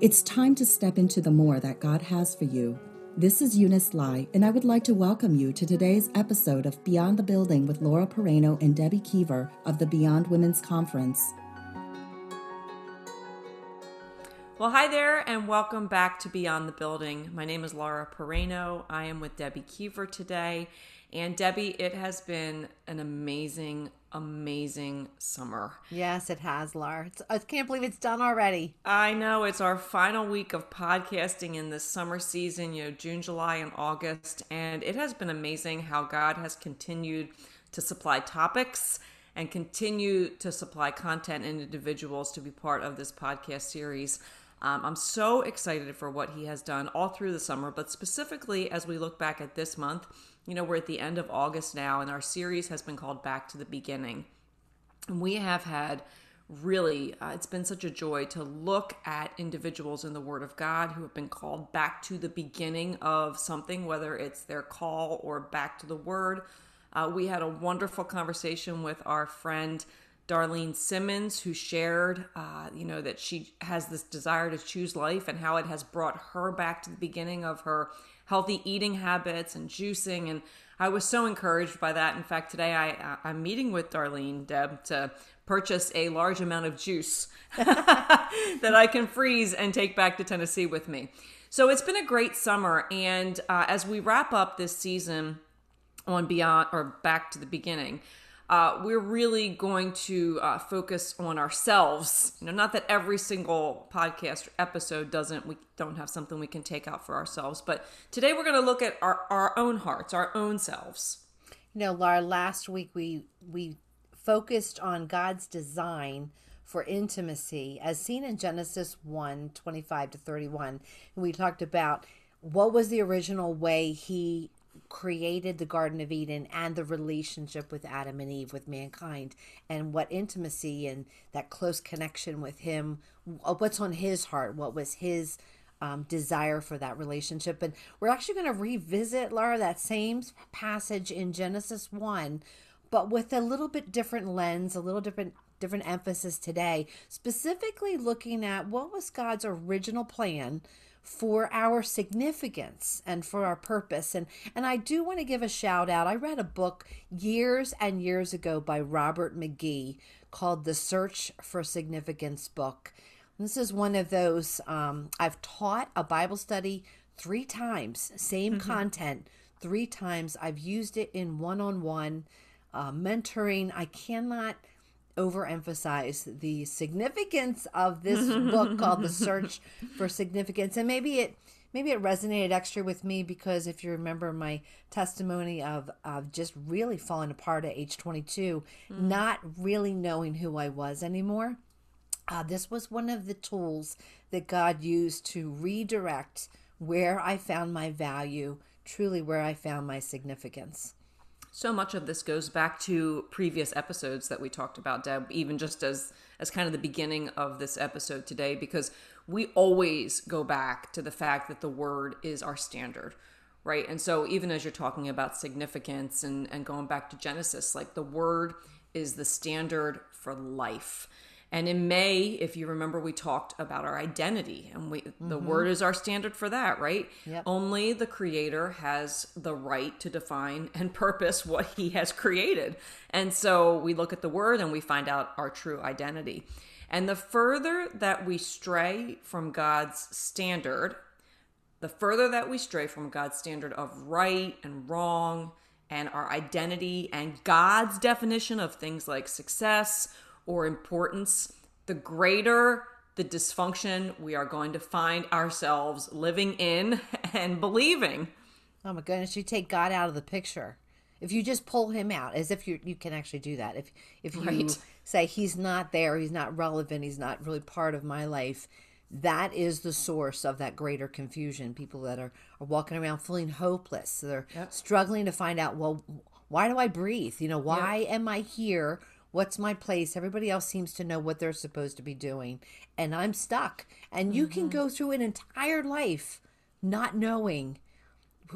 It's time to step into the more that God has for you. This is Eunice Lai, and I would like to welcome you to today's episode of Beyond the Building with Laura Pereno and Debbie Kiever of the Beyond Women's Conference. Well, hi there, and welcome back to Beyond the Building. My name is Laura Pereno. I am with Debbie Kiever today. And Debbie, it has been an amazing, amazing summer. Yes, it has, Laura. It's, I can't believe it's done already. I know it's our final week of podcasting in this summer season, you know, June, July, and August. And it has been amazing how God has continued to supply topics and continue to supply content and individuals to be part of this podcast series. Um, I'm so excited for what he has done all through the summer, but specifically as we look back at this month, you know, we're at the end of August now, and our series has been called Back to the Beginning. And we have had really, uh, it's been such a joy to look at individuals in the Word of God who have been called back to the beginning of something, whether it's their call or back to the Word. Uh, we had a wonderful conversation with our friend Darlene Simmons, who shared, uh, you know, that she has this desire to choose life and how it has brought her back to the beginning of her healthy eating habits and juicing. And I was so encouraged by that. In fact, today I, I'm meeting with Darlene Deb to purchase a large amount of juice that I can freeze and take back to Tennessee with me. So it's been a great summer. And uh, as we wrap up this season on Beyond or Back to the Beginning, uh, we're really going to uh, focus on ourselves. You know, not that every single podcast episode doesn't, we don't have something we can take out for ourselves, but today we're going to look at our, our own hearts, our own selves. You know, Laura, last week we we focused on God's design for intimacy as seen in Genesis 1 25 to 31. And we talked about what was the original way he created the Garden of Eden and the relationship with Adam and Eve, with mankind, and what intimacy and that close connection with Him, uh, what's on His heart, what was His um, desire for that relationship. And we're actually going to revisit, Laura, that same passage in Genesis 1, but with a little bit different lens, a little different different emphasis today, specifically looking at what was God's original plan for our significance and for our purpose. And and I do want to give a shout out. I read a book years and years ago by Robert McGee called The Search for Significance book. This is one of those um, I've taught a Bible study three times, same mm-hmm. content three times. I've used it in one-on-one uh, mentoring. I cannot overemphasize the significance of this book called The Search for Significance. And maybe it maybe it resonated extra with me because if you remember my testimony of of just really falling apart at age 22, mm. not really knowing who I was anymore. Uh, this was one of the tools that God used to redirect where I found my value, truly where I found my significance. So much of this goes back to previous episodes that we talked about, Deb, even just as as kind of the beginning of this episode today, because we always go back to the fact that the word is our standard, right? And so even as you're talking about significance and, and going back to Genesis, like the word is the standard for life. And in May, if you remember, we talked about our identity, and we mm-hmm. the word is our standard for that, right? Yep. Only the creator has the right to define and purpose what he has created. And so we look at the word and we find out our true identity. And the further that we stray from God's standard, the further that we stray from God's standard of right and wrong and our identity and God's definition of things like success or importance, the greater the dysfunction we are going to find ourselves living in and believing. Oh my goodness, you take God out of the picture. If you just pull him out, as if you you can actually do that. If if you right. say he's not there, he's not relevant, he's not really part of my life, that is the source of that greater confusion. People that are, are walking around feeling hopeless. They're yep. struggling to find out, well, why do I breathe? You know, why yep. am I here? What's my place? Everybody else seems to know what they're supposed to be doing, and I'm stuck. And you mm-hmm. can go through an entire life not knowing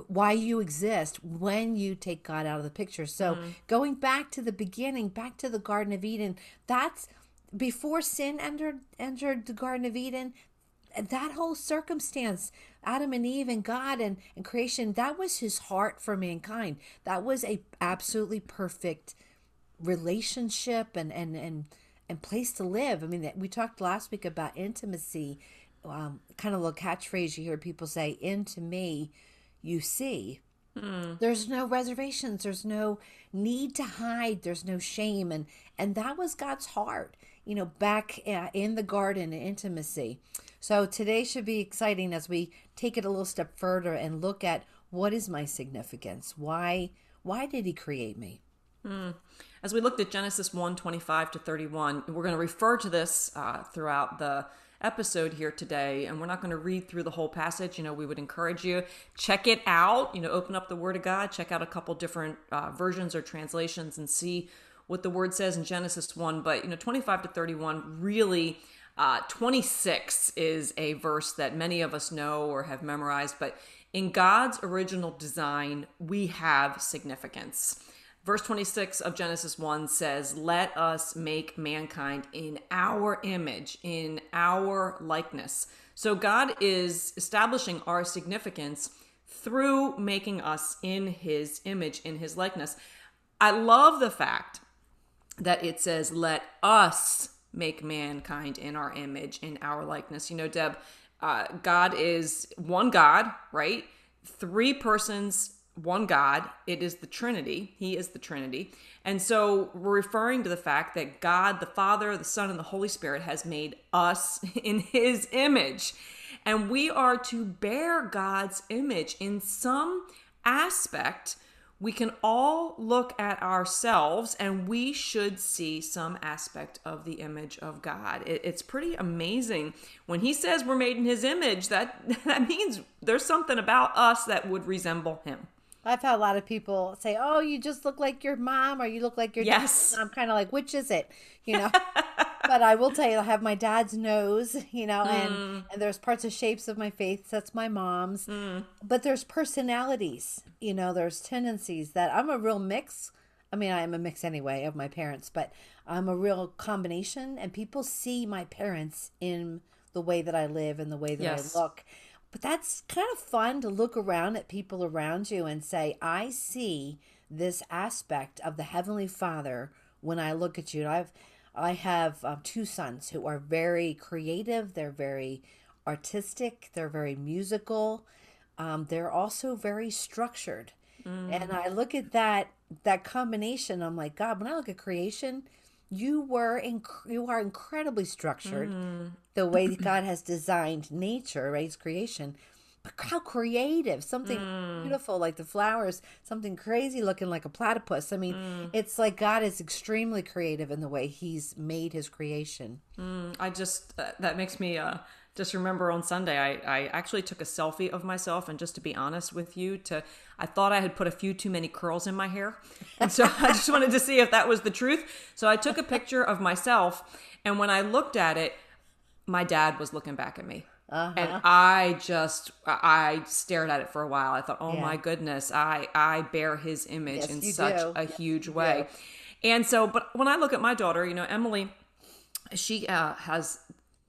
why you exist when you take God out of the picture. So, mm-hmm. going back to the beginning, back to the Garden of Eden, that's before sin entered entered the Garden of Eden. that whole circumstance, Adam and Eve and God and, and creation, that was his heart for mankind. That was a absolutely perfect relationship and and and and place to live. I mean, we talked last week about intimacy, um, kind of a little catchphrase you hear people say, "Into me, you see." Mm. There's no reservations. There's no need to hide. There's no shame, and and that was God's heart. You know, back uh, in the garden, intimacy. So today should be exciting as we take it a little step further and look at what is my significance. Why why did He create me? Mm. As we looked at Genesis 1 25 to 31, we're going to refer to this uh, throughout the episode here today and we're not going to read through the whole passage. You know we would encourage you check it out you know open up the word of god check out a couple different uh, versions or translations and see what the word says in genesis 1 but you know 25 to 31 really uh, 26 is a verse that many of us know or have memorized but in god's original design we have significance Verse 26 of Genesis 1 says, Let us make mankind in our image, in our likeness. So God is establishing our significance through making us in his image, in his likeness. I love the fact that it says, Let us make mankind in our image, in our likeness. You know, Deb, uh, God is one God, right? Three persons one God. It is the Trinity. He is the Trinity. And so we're referring to the fact that God, the Father, the Son, and the Holy Spirit has made us in His image. And we are to bear God's image in some aspect. We can all look at ourselves and we should see some aspect of the image of God. It, it's pretty amazing. When He says we're made in His image, that, that means there's something about us that would resemble Him. I've had a lot of people say, "Oh, you just look like your mom, or you look like your yes." Dad. I'm kind of like, which is it? You know. but I will tell you, I have my dad's nose, you know, and mm. and there's parts of shapes of my face that's my mom's. Mm. But there's personalities, you know, there's tendencies that I'm a real mix. I mean, I am a mix anyway of my parents, but I'm a real combination, and people see my parents in the way that I live and the way that yes. I look. But that's kind of fun to look around at people around you and say, I see this aspect of the Heavenly Father when I look at you. I've I have um, two sons who are very creative. They're very artistic. They're very musical. Um, they're also very structured. Mm. And I look at that that combination. I'm like, God, when I look at creation, you were inc- you are incredibly structured mm. the way God has designed nature, right? His creation. But how creative, something mm. beautiful like the flowers, something crazy looking like a platypus. I mean, mm. it's like God is extremely creative in the way he's made his creation. Mm. I just, uh, that makes me uh, just remember on Sunday, I, I actually took a selfie of myself. And just to be honest with you, to I thought I had put a few too many curls in my hair. And so I just wanted to see if that was the truth. So I took a picture of myself. And when I looked at it, my dad was looking back at me. Uh-huh. And I just I stared at it for a while. I thought, "Oh yeah. my goodness, I I bear his image yes, in such do. a huge way." And so, but when I look at my daughter, you know, Emily, she uh, has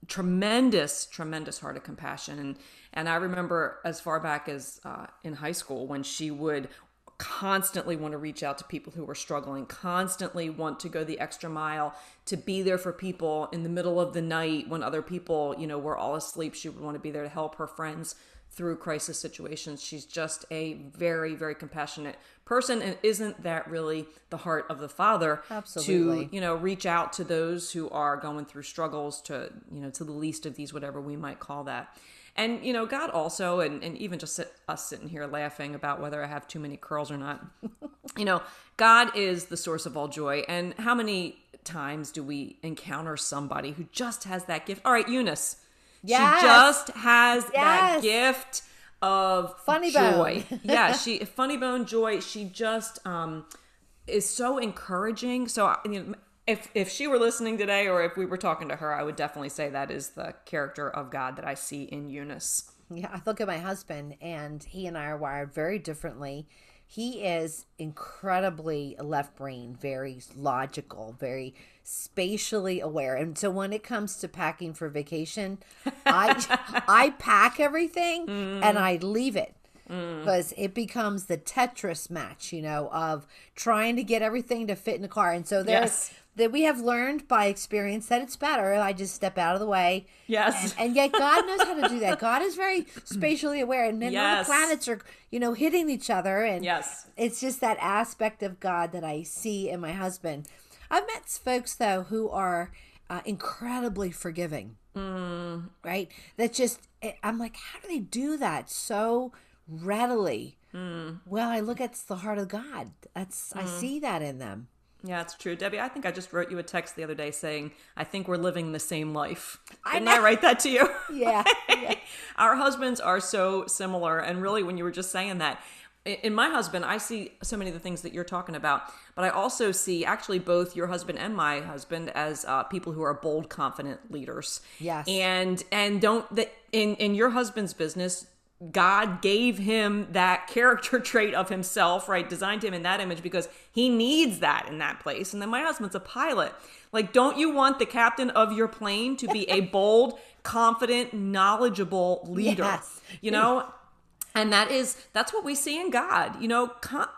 tremendous, tremendous heart of compassion. And and I remember as far back as uh, in high school when she would constantly want to reach out to people who were struggling, constantly want to go the extra mile to be there for people in the middle of the night when other people, you know, were all asleep. She would want to be there to help her friends through crisis situations. She's just a very, very compassionate person. And isn't that really the heart of the Father? Absolutely. To, you know, reach out to those who are going through struggles to, you know, to the least of these, whatever we might call that. And, you know, God also, and, and even just sit, us sitting here laughing about whether I have too many curls or not, you know, God is the source of all joy. And how many times do we encounter somebody who just has that gift? All right, Eunice Yes. She just has yes. that gift of funny joy. Bone. yeah, she funny bone joy. She just um is so encouraging. So you know, if if she were listening today or if we were talking to her, I would definitely say that is the character of God that I see in Eunice. Yeah, I look at my husband and he and I are wired very differently. He is incredibly left brain, very logical, very spatially aware. And so when it comes to packing for vacation, I I pack everything Mm. and I leave it. Because it becomes the Tetris match, you know, of trying to get everything to fit in the car. And so there's Yes. that we have learned by experience that it's better. if I just step out of the way. Yes. And, and yet God knows how to do that. God is very spatially aware. And then all Yes. the planets are, you know, hitting each other. And Yes. it's just that aspect of God that I see in my husband. I've met folks though who are uh, incredibly forgiving, mm. right? That just I'm like, how do they do that so readily? Mm. Well, I look at the heart of God. That's I see that in them. Yeah, it's true. Debbie, I think I just wrote you a text the other day saying, I think we're living the same life. I Didn't I, write that to you? Yeah, yeah. Our husbands are so similar. And really, when you were just saying that, in my husband, I see so many of the things that you're talking about. But I also see actually both your husband and my husband as uh, people who are bold, confident leaders. Yes. And and don't that in in your husband's business, God gave him that character trait of himself, right? Designed him in that image because he needs that in that place. And then my husband's a pilot. Like, don't you want the captain of your plane to be a bold, confident, knowledgeable leader? Yes. You know? And that is that's what we see in God. You know,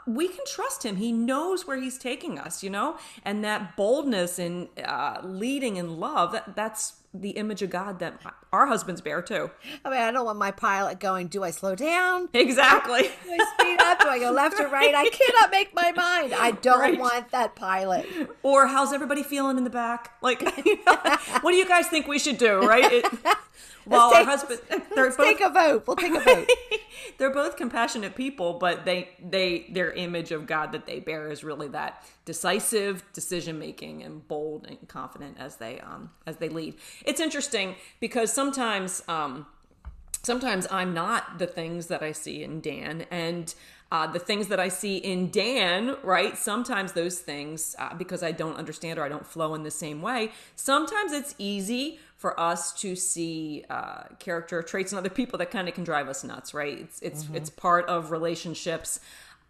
we can trust him. He knows where he's taking us, you know? And that boldness and uh, leading in love, that, that's the image of God that our husbands bear too. I mean, I don't want my pilot going. Do I slow down? Exactly. Do I speed up? Do I go left or right? I cannot make my mind. I don't Right. want that pilot. or how's everybody feeling in the back? Like, you know, what do you guys think we should do, right? It, while take- our husband, they're both, take a vote. We'll take a vote. they're both compassionate people, but they they their image of God that they bear is really that decisive decision making and bold and confident as they um as they lead. It's interesting because sometimes um sometimes I'm not the things that I see in Dan and uh, the things that I see in Dan, right? Sometimes those things, uh, because I don't understand or I don't flow in the same way, sometimes it's easy for us to see uh, character traits in other people that kind of can drive us nuts, right? It's it's it's part of relationships,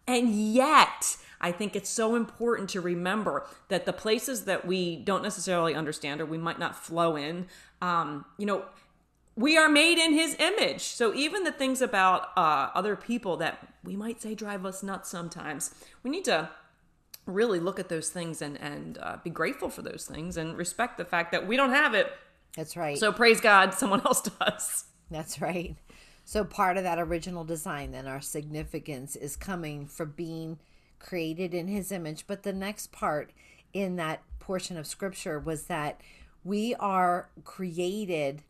and yet I think it's so important to remember that the places that we don't necessarily understand or we might not flow in, um, you know, we are made in his image. So even the things about uh, other people that we might say drive us nuts sometimes, we need to really look at those things and and uh, be grateful for those things and respect the fact that we don't have it. That's right. So praise God, someone else does. That's right. So part of that original design, then our significance is coming from being created in his image. But the next part in that portion of scripture was that we are created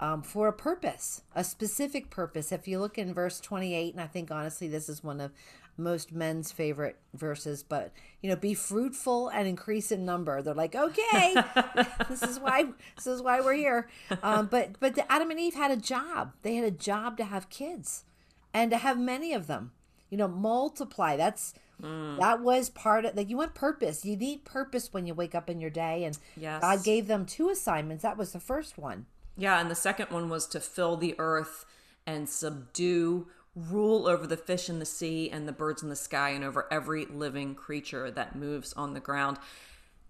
um, for a purpose, a specific purpose. If you look in verse 28, and I think honestly, this is one of most men's favorite verses, but you know, be fruitful and increase in number. They're like, okay, this is why this is why we're here. Um, but but the Adam and Eve had a job. They had a job to have kids, and to have many of them. You know, multiply. That's that was part of like you want purpose. You need purpose when you wake up in your day, and Yes. God gave them two assignments. That was the first one. Yeah, and the second one was to fill the earth and subdue, rule over the fish in the sea and the birds in the sky and over every living creature that moves on the ground.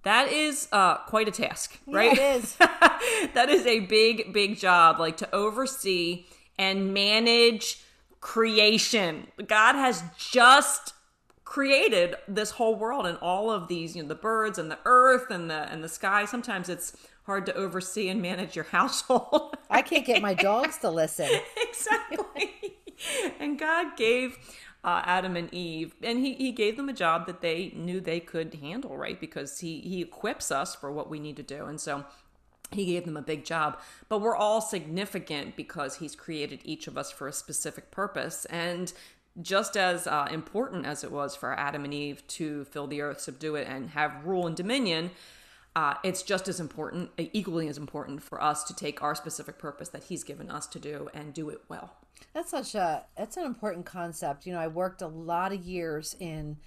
That is uh, quite a task, right? Yeah, it is. that is a big, big job, like to oversee and manage creation. God has just created this whole world and all of these, you know, the birds and the earth and the and the sky. Sometimes it's hard to oversee and manage your household. I can't get my dogs to listen. exactly. and God gave uh, Adam and Eve, and he, he gave them a job that they knew they could handle, right? Because he, he equips us for what we need to do. And so he gave them a big job. But we're all significant because he's created each of us for a specific purpose. And just as uh, important as it was for Adam and Eve to fill the earth, subdue it, and have rule and dominion, uh, it's just as important, equally as important for us to take our specific purpose that He's given us to do and do it well. That's such a that's an important concept. You know, I worked a lot of years in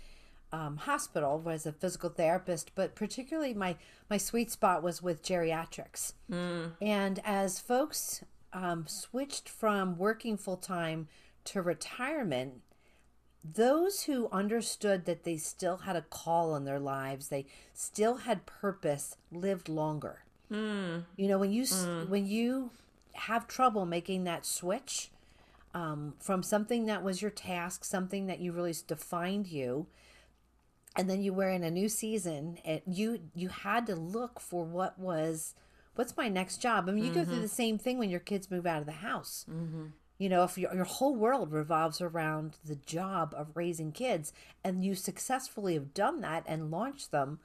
um, hospital as a physical therapist, but particularly my my sweet spot was with geriatrics. And as folks um, switched from working full time to retirement, those who understood that they still had a call in their lives, they still had purpose, lived longer. Mm. You know, when you mm. when you have trouble making that switch um, from something that was your task, something that you really defined you, and then you were in a new season, and you you had to look for what was what's my next job. I mean, you mm-hmm. go through mm-hmm. the same thing when your kids move out of the house. Mm-hmm. You know, if your, your whole world revolves around the job of raising kids and you successfully have done that and launched them,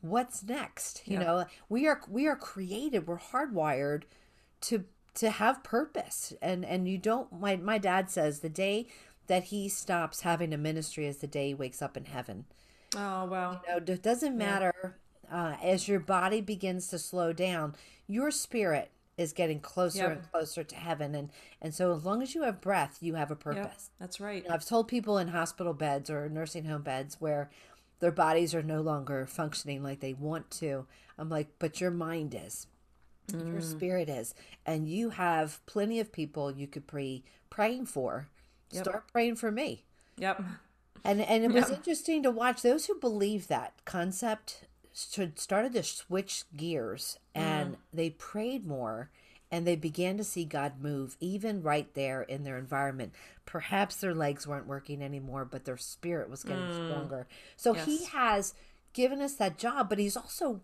what's next? You yeah. know, we are we are created, we're hardwired to to have purpose. And and you don't my my dad says the day that he stops having a ministry is the day he wakes up in heaven. Oh wow. You know, it doesn't matter uh, as your body begins to slow down, your spirit is getting closer yep. and closer to heaven and and so as long as you have breath you have a purpose. yep, that's right. I've told people in hospital beds or nursing home beds where their bodies are no longer functioning like they want to i'm like but your mind is. Mm. your spirit is. And you have plenty of people you could be praying for. Yep. start praying for me. Yep. And and it was interesting to watch those who believe that concept started to switch gears and mm. they prayed more and they began to see God move even right there in their environment. Perhaps their legs weren't working anymore, but their spirit was getting mm. stronger. So yes. he has given us that job, but he's also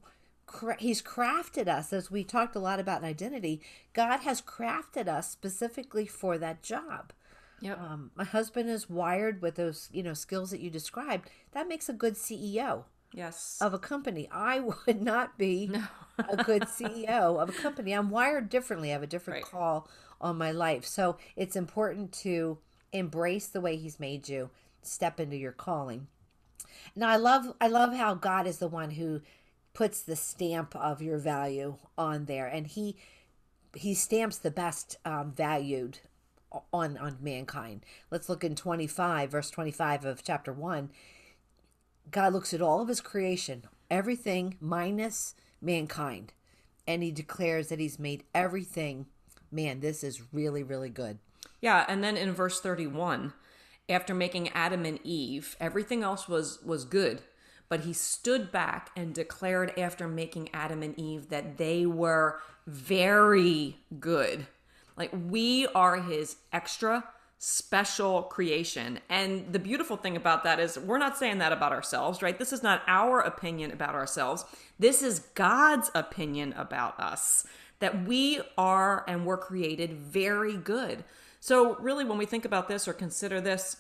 he's crafted us as we talked a lot about identity. God has crafted us specifically for that job. Yep. Um, my husband is wired with those, you know, skills that you described. That makes a good CEO yes. of a company i would not be no. a good ceo of a company. I'm wired differently. I have a different right. call on my life. So it's important to embrace the way he's made you step into your calling. Now i love i love how god is the one who puts the stamp of your value on there and he he stamps the best um, valued on on mankind. Let's look in 25 verse 25 of chapter 1 God looks at all of his creation, everything minus mankind, and he declares that he's made everything, man, this is really, really good. Yeah, and then in verse 31, after making Adam and Eve, everything else was was good, but he stood back and declared after making Adam and Eve that they were very good. Like we are his extra special creation. And the beautiful thing about that is we're not saying that about ourselves, right? This is not our opinion about ourselves. This is God's opinion about us that we are and were created very good. So, really, when we think about this or consider this,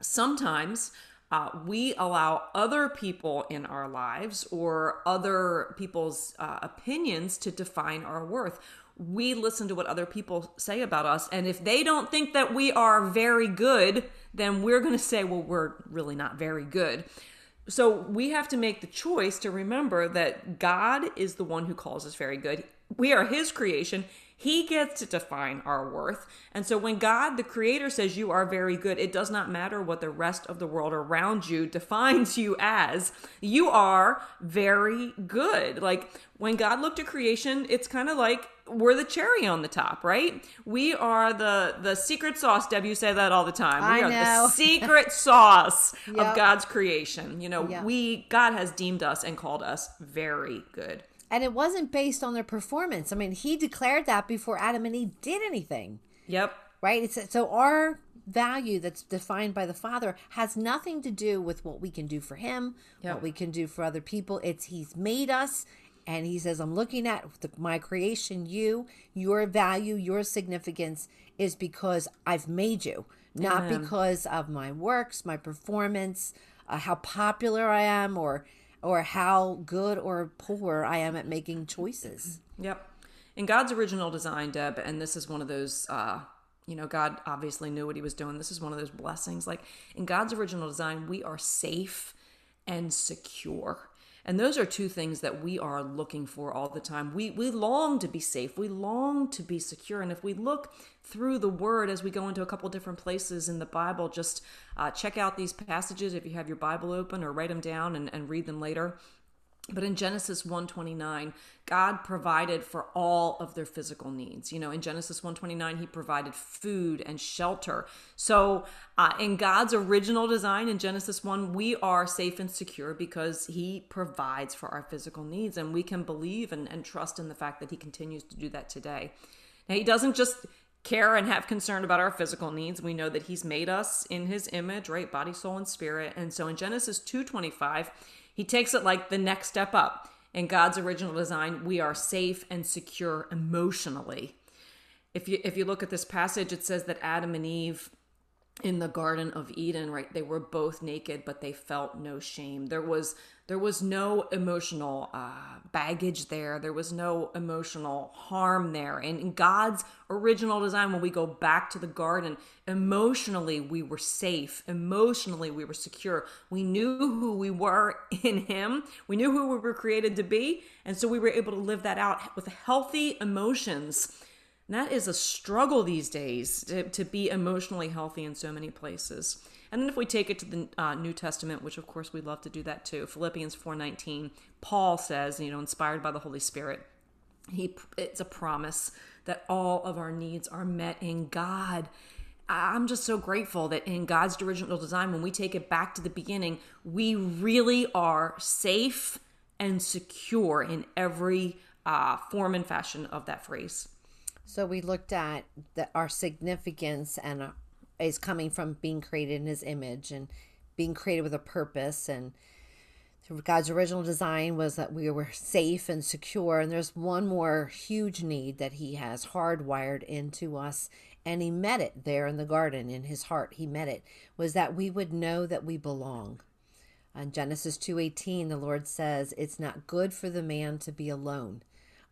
sometimes uh, we allow other people in our lives or other people's uh, opinions to define our worth we listen to what other people say about us. And if they don't think that we are very good, then we're going to say, well, we're really not very good. So we have to make the choice to remember that God is the one who calls us very good. We are his creation. He gets to define our worth. And so when God, the creator, says you are very good, it does not matter what the rest of the world around you defines you as. You are very good. Like when God looked at creation, it's kind of like we're the cherry on the top, right? We are the the secret sauce. Deb, you say that all the time. We I are know. the secret sauce yep. of God's creation. You know, yep. we God has deemed us and called us very good. And it wasn't based on their performance. I mean, he declared that before Adam and Eve did anything. Yep. Right? It's so our value that's defined by the Father has nothing to do with what we can do for him, yep. what we can do for other people. It's he's made us and he says, I'm looking at the, my creation, you, your value, your significance is because I've made you, not Amen. because of my works, my performance, uh, how popular I am, or or how good or poor I am at making choices. Yep. In God's original design, Deb, and this is one of those, uh, you know, God obviously knew what he was doing. This is one of those blessings. Like in God's original design, we are safe and secure. And those are two things that we are looking for all the time. We we long to be safe. We long to be secure. And if we look through the word as we go into a couple different places in the Bible, just uh, check out these passages if you have your Bible open or write them down and, and read them later. But in Genesis 129, God provided for all of their physical needs. You know, in Genesis 129, he provided food and shelter. So, uh, in God's original design in Genesis 1, we are safe and secure because he provides for our physical needs and we can believe and, and trust in the fact that he continues to do that today. Now, he doesn't just care and have concern about our physical needs. We know that he's made us in his image, right? Body, soul, and spirit. And so in Genesis 2:25, he takes it like the next step up. In God's original design, we are safe and secure emotionally. If you if you look at this passage, it says that Adam and Eve in the garden of eden right they were both naked but they felt no shame there was there was no emotional uh, baggage there. There was no emotional harm there. And in god's original design when we go back to the garden emotionally we were safe. Emotionally we were secure. We knew who we were in him. We knew who we were created to be and so we were able to live that out with healthy emotions. And that is a struggle these days to, to be emotionally healthy in so many places. And then if we take it to the uh, New Testament, which of course we love to do that too, Philippians 4:19, Paul says, you know, inspired by the Holy Spirit, he it's a promise that all of our needs are met in God. I'm just so grateful that in God's original design, when we take it back to the beginning, we really are safe and secure in every uh, form and fashion of that phrase. So we looked at the, our significance and is coming from being created in His image and being created with a purpose. And God's original design was that we were safe and secure. And there's one more huge need that He has hardwired into us, and He met it there in the garden in His heart. He met it was that we would know that we belong. On Genesis 2:18 the Lord says it's not good for the man to be alone.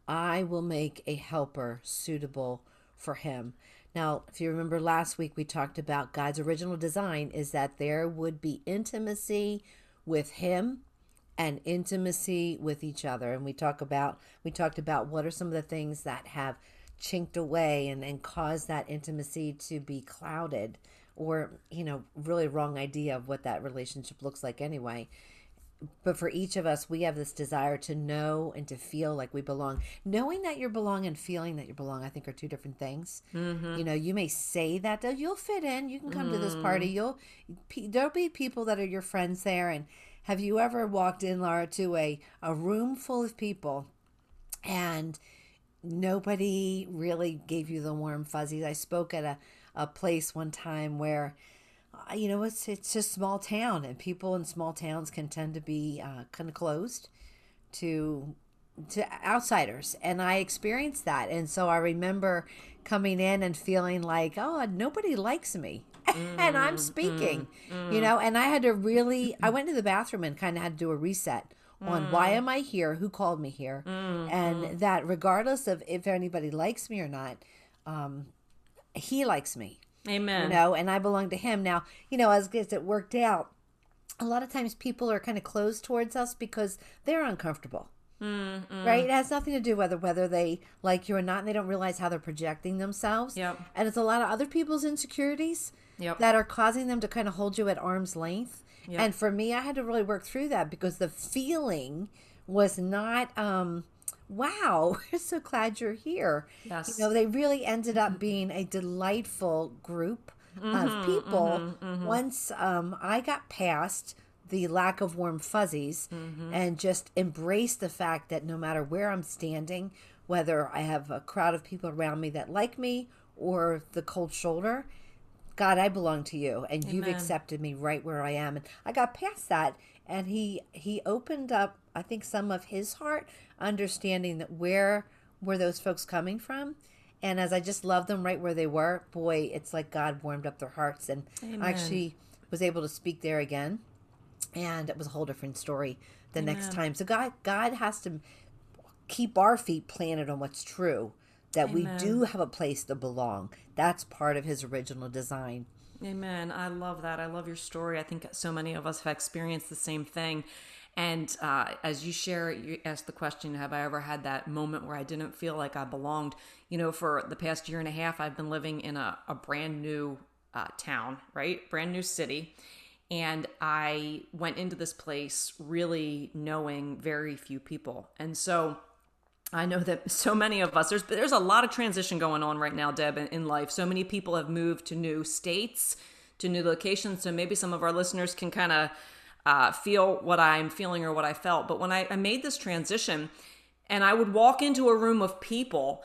I will make a helper suitable for him. Now, if you remember last week, we talked about God's original design is that there would be intimacy with Him and intimacy with each other. And we talk about we talked about what are some of the things that have chinked away and, and caused that intimacy to be clouded or, you know, really wrong idea of what that relationship looks like anyway but for each of us, we have this desire to know and to feel like we belong. Knowing that you belong and feeling that you belong, I think, are two different things. Mm-hmm. You know, you may say that you'll fit in, you can come mm. to this party. Mm. You'll there'll be people that are your friends there. And have you ever walked in, Laura, to a a room full of people, and nobody really gave you the warm fuzzies? I spoke at a a place one time where you know, it's it's a small town, and people in small towns can tend to be uh, kind of closed to to outsiders, and I experienced that, and so I remember coming in and feeling like, oh, nobody likes me. Mm, and I'm mm, speaking, mm, you know, and I had to really, I went to the bathroom and kind of had to do a reset on why mm. am I here, who called me here, mm, and mm. that regardless of if anybody likes me or not, um, he likes me Amen. You know, and I belong to him. Now, you know, as, as it worked out, a lot of times people are kind of closed towards us because they're uncomfortable. mm Right? It has nothing to do whether whether they like you or not, and they don't realize how they're projecting themselves. Yep. And it's a lot of other people's insecurities yep. that are causing them to kind of hold you at arm's length. Yep. And for me, I had to really work through that because the feeling was not um wow, we're so glad you're here. Yes. You know, they really ended up being a delightful group mm-hmm, of people mm-hmm, mm-hmm. once um, I got past the lack of warm fuzzies mm-hmm. and just embraced the fact that no matter where I'm standing, whether I have a crowd of people around me that like me or the cold shoulder, God, I belong to you and Amen. you've accepted me right where I am. And I got past that and he he opened up I think some of his heart understanding that where were those folks coming from and as I just loved them right where they were, boy, it's like God warmed up their hearts and Amen. I actually was able to speak there again. And it was a whole different story the Amen. next time. So God God has to keep our feet planted on what's true. That Amen. we do have a place to belong. That's part of his original design. Amen. I love that. I love your story. I think so many of us have experienced the same thing. And uh, as you share, you ask the question, have I ever had that moment where I didn't feel like I belonged? You know, for the past year and a half, I've been living in a, a brand new uh, town, right? Brand new city. And I went into this place really knowing very few people. And so I know that so many of us, there's, there's a lot of transition going on right now, Deb, in, in life. So many people have moved to new states, to new locations. So maybe some of our listeners can kind of uh, feel what I'm feeling or what I felt. But when I, I, made this transition and I would walk into a room of people,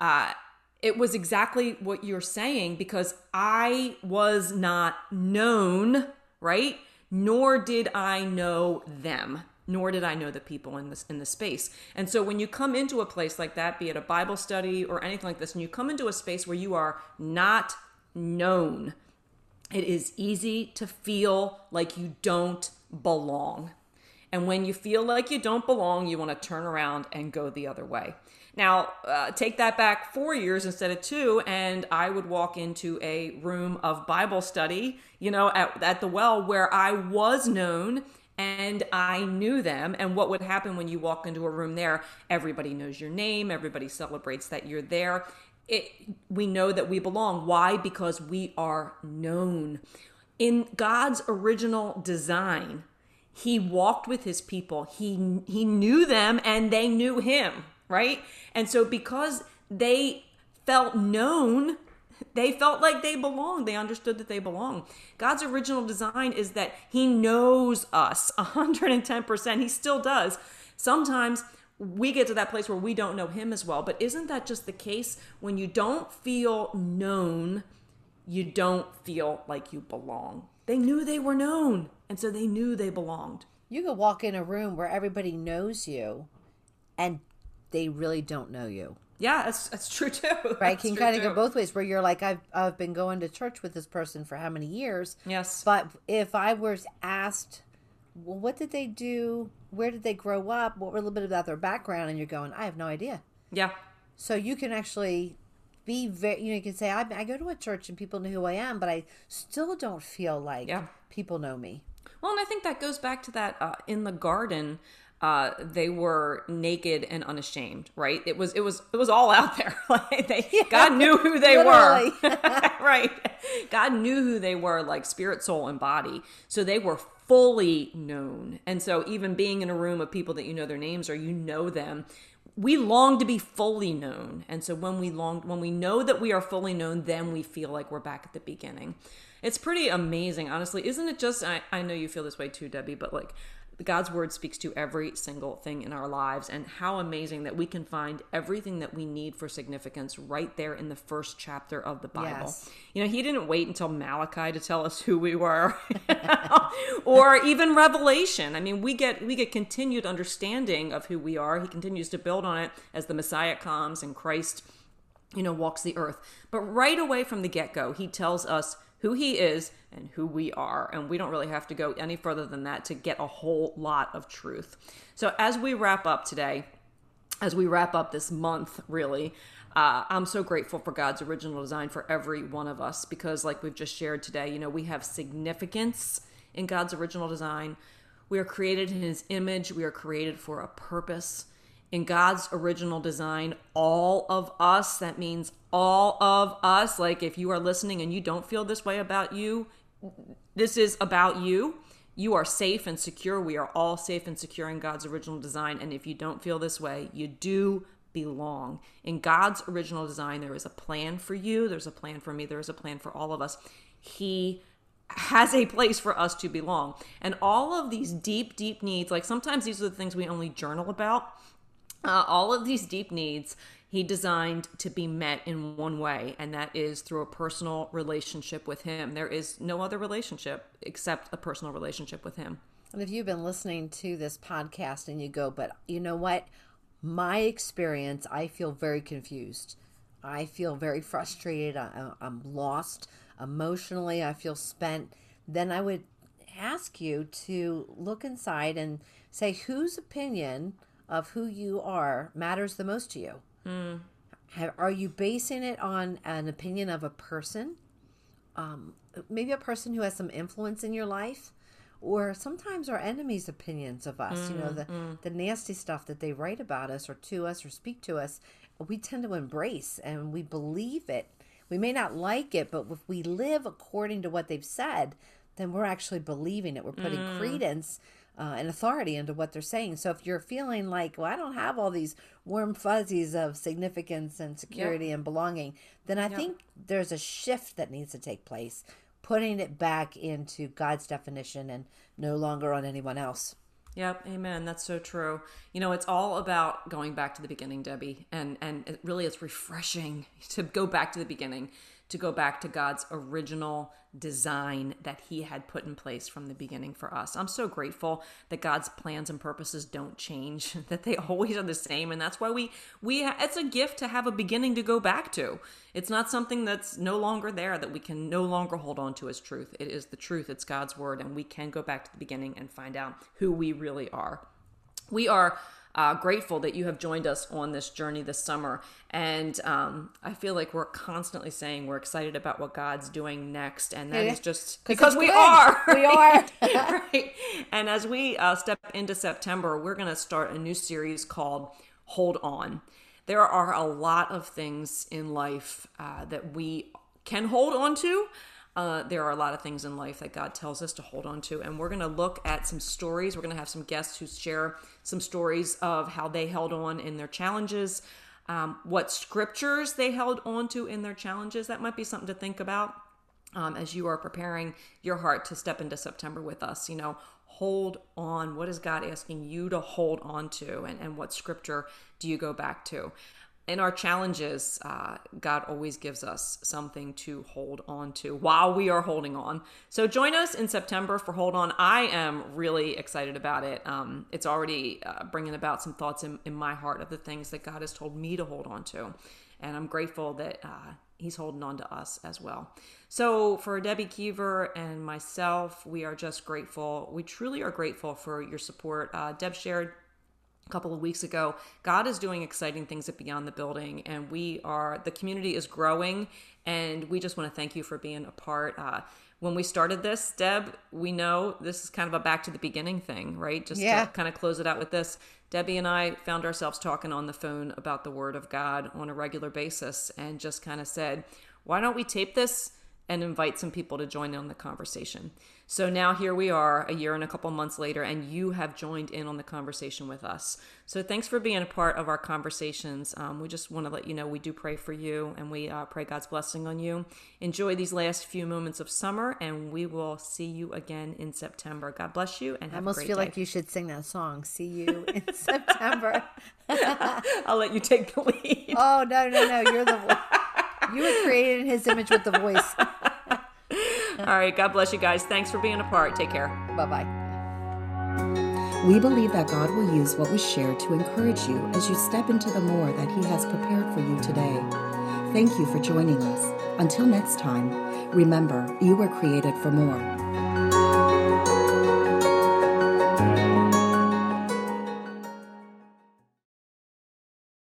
uh, it was exactly what you're saying because I was not known, right? Nor did I know them nor did I know the people in this in the space. And so when you come into a place like that, be it a Bible study or anything like this, and you come into a space where you are not known, it is easy to feel like you don't belong. And when you feel like you don't belong, you want to turn around and go the other way. Now, uh, take that back four years instead of two, and I would walk into a room of Bible study, you know, at, at the well where I was known and I knew them. And what would happen when you walk into a room there? Everybody knows your name, everybody celebrates that you're there. It, we know that we belong. Why? Because we are known. In God's original design, He walked with His people. He He knew them, and they knew Him. Right, and so because they felt known, they felt like they belonged. They understood that they belong. God's original design is that He knows us 110%. He still does. Sometimes we get to that place where we don't know Him as well. But isn't that just the case? When you don't feel known, you don't feel like you belong. They knew they were known, and so they knew they belonged. You could walk in a room where everybody knows you and they really don't know you. Yeah, that's that's true too. Right, can kind of go both ways. Where you're like, I've I've been going to church with this person for how many years? Yes. But if I was asked, well, what did they do? Where did they grow up? What were a little bit about their background? And you're going, I have no idea. Yeah. So you can actually be very, you know, you can say, I, I go to a church and people know who I am, but I still don't feel like yeah. people know me. Well, and I think that goes back to that uh, in the garden uh, they were naked and unashamed, right? It was it was it was all out there. like they, yeah, God knew who they were, right? God knew who they were, like spirit, soul, and body. So they were fully known. And so even being in a room of people that you know their names or you know them, we long to be fully known. And so when we long when we know that we are fully known, then we feel like we're back at the beginning. It's pretty amazing, honestly. Isn't it just I, I know you feel this way too, Debbie, but like God's word speaks to every single thing in our lives, and how amazing that we can find everything that we need for significance right there in the first chapter of the Bible. Yes. You know, He didn't wait until Malachi to tell us who we were, or even Revelation. I mean, we get we get continued understanding of who we are. He continues to build on it as the Messiah comes and Christ, you know, walks the earth. But right away from the get go, He tells us who he is and who we are. And we don't really have to go any further than that to get a whole lot of truth. So, as we wrap up today, as we wrap up this month, really, uh, I'm so grateful for God's original design for every one of us because, like we've just shared today, you know, we have significance in God's original design. We are created in His image, we are created for a purpose in God's original design, all of us, that means all of us, like if you are listening and you don't feel this way about you, this is about you. You are safe and secure. We are all safe and secure in God's original design. And if you don't feel this way, you do belong. In God's original design, there is a plan for you, there's a plan for me, there is a plan for all of us. He has a place for us to belong. And all of these deep, deep needs, like sometimes these are the things we only journal about uh, all of these deep needs he designed to be met in one way, and that is through a personal relationship with him. There is no other relationship except a personal relationship with him. And if you've been listening to this podcast and you go, but you know what? My experience, I feel very confused. I feel very frustrated. I, I'm lost emotionally. I feel spent. Then I would ask you to look inside and say, whose opinion of who you are matters the most to you. Mm. Have, are you basing it on an opinion of a person? Um, maybe a person who has some influence in your life? Or sometimes our enemies' opinions of us, mm, you know, mm, the, mm. the nasty stuff that they write about us or to us or speak to us, we tend to embrace and we believe it. We may not like it, but if we live according to what they've said, then we're actually believing it. We're putting mm. credence uh, and authority into what they're saying. So if you're feeling like, well, I don't have all these warm fuzzies of significance and security yep. and belonging, then I yep. think there's a shift that needs to take place, putting it back into God's definition and no longer on anyone else. Yep, amen. That's so true. You know, it's all about going back to the beginning, Debbie, and and it really it's refreshing to go back to the beginning to go back to God's original design that He had put in place from the beginning for us. I'm so grateful that God's plans and purposes don't change, that they always are the same, and that's why we we it's a gift to have a beginning to go back to. It's not something that's no longer there that we can no longer hold on to as truth. It is the truth. It's God's word, and we can go back to the beginning and find out who we really are. We are uh, grateful that you have joined us on this journey this summer. And um, I feel like we're constantly saying we're excited about what God's doing next. And that yeah. is just because we good. are. We are. right. And as we uh, step into September, we're going to start a new series called Hold On. There are a lot of things in life uh, that we can hold on to. Uh, there are a lot of things in life that God tells us to hold on to. And we're going to look at some stories. We're going to have some guests who share some stories of how they held on in their challenges, um, what scriptures they held on to in their challenges. That might be something to think about um, as you are preparing your heart to step into September with us. You know, hold on. What is God asking you to hold on to? And, and what scripture do you go back to? In our challenges, uh, God always gives us something to hold on to while we are holding on. So join us in September for Hold On. I am really excited about it. Um, it's already uh, bringing about some thoughts in, in, my heart of the things that God has told me to hold on to. And I'm grateful that uh, He's holding on to us as well. So for Debbie Kiever and myself, we are just grateful. We truly are grateful for your support. Uh, Deb shared a couple of weeks ago. God is doing exciting things at Beyond the Building, and we are, the community is growing, and we just want to thank you for being a part. Uh, when we started this, Deb, we know this is kind of a back to the beginning thing, right? Just yeah. to kind of close it out with this. Debbie and I found ourselves talking on the phone about the Word of God on a regular basis and just kind of said, why don't we tape this and invite some people to join in on the conversation? So now here we are a year and a couple months later, and you have joined in on the conversation with us. So thanks for being a part of our conversations. Um, we just want to let you know we do pray for you and we uh, pray God's blessing on you. Enjoy these last few moments of summer, and we will see you again in September. God bless you and have I almost feel day. like you should sing that song. See you in September. I'll let you take the lead. Oh no no no! You're the you were created in His image with the voice. All right. God bless you guys. Thanks for being a part. Take care. Bye bye. We believe that God will use what was shared to encourage you as you step into the more that He has prepared for you today. Thank you for joining us. Until next time, remember, you were created for more.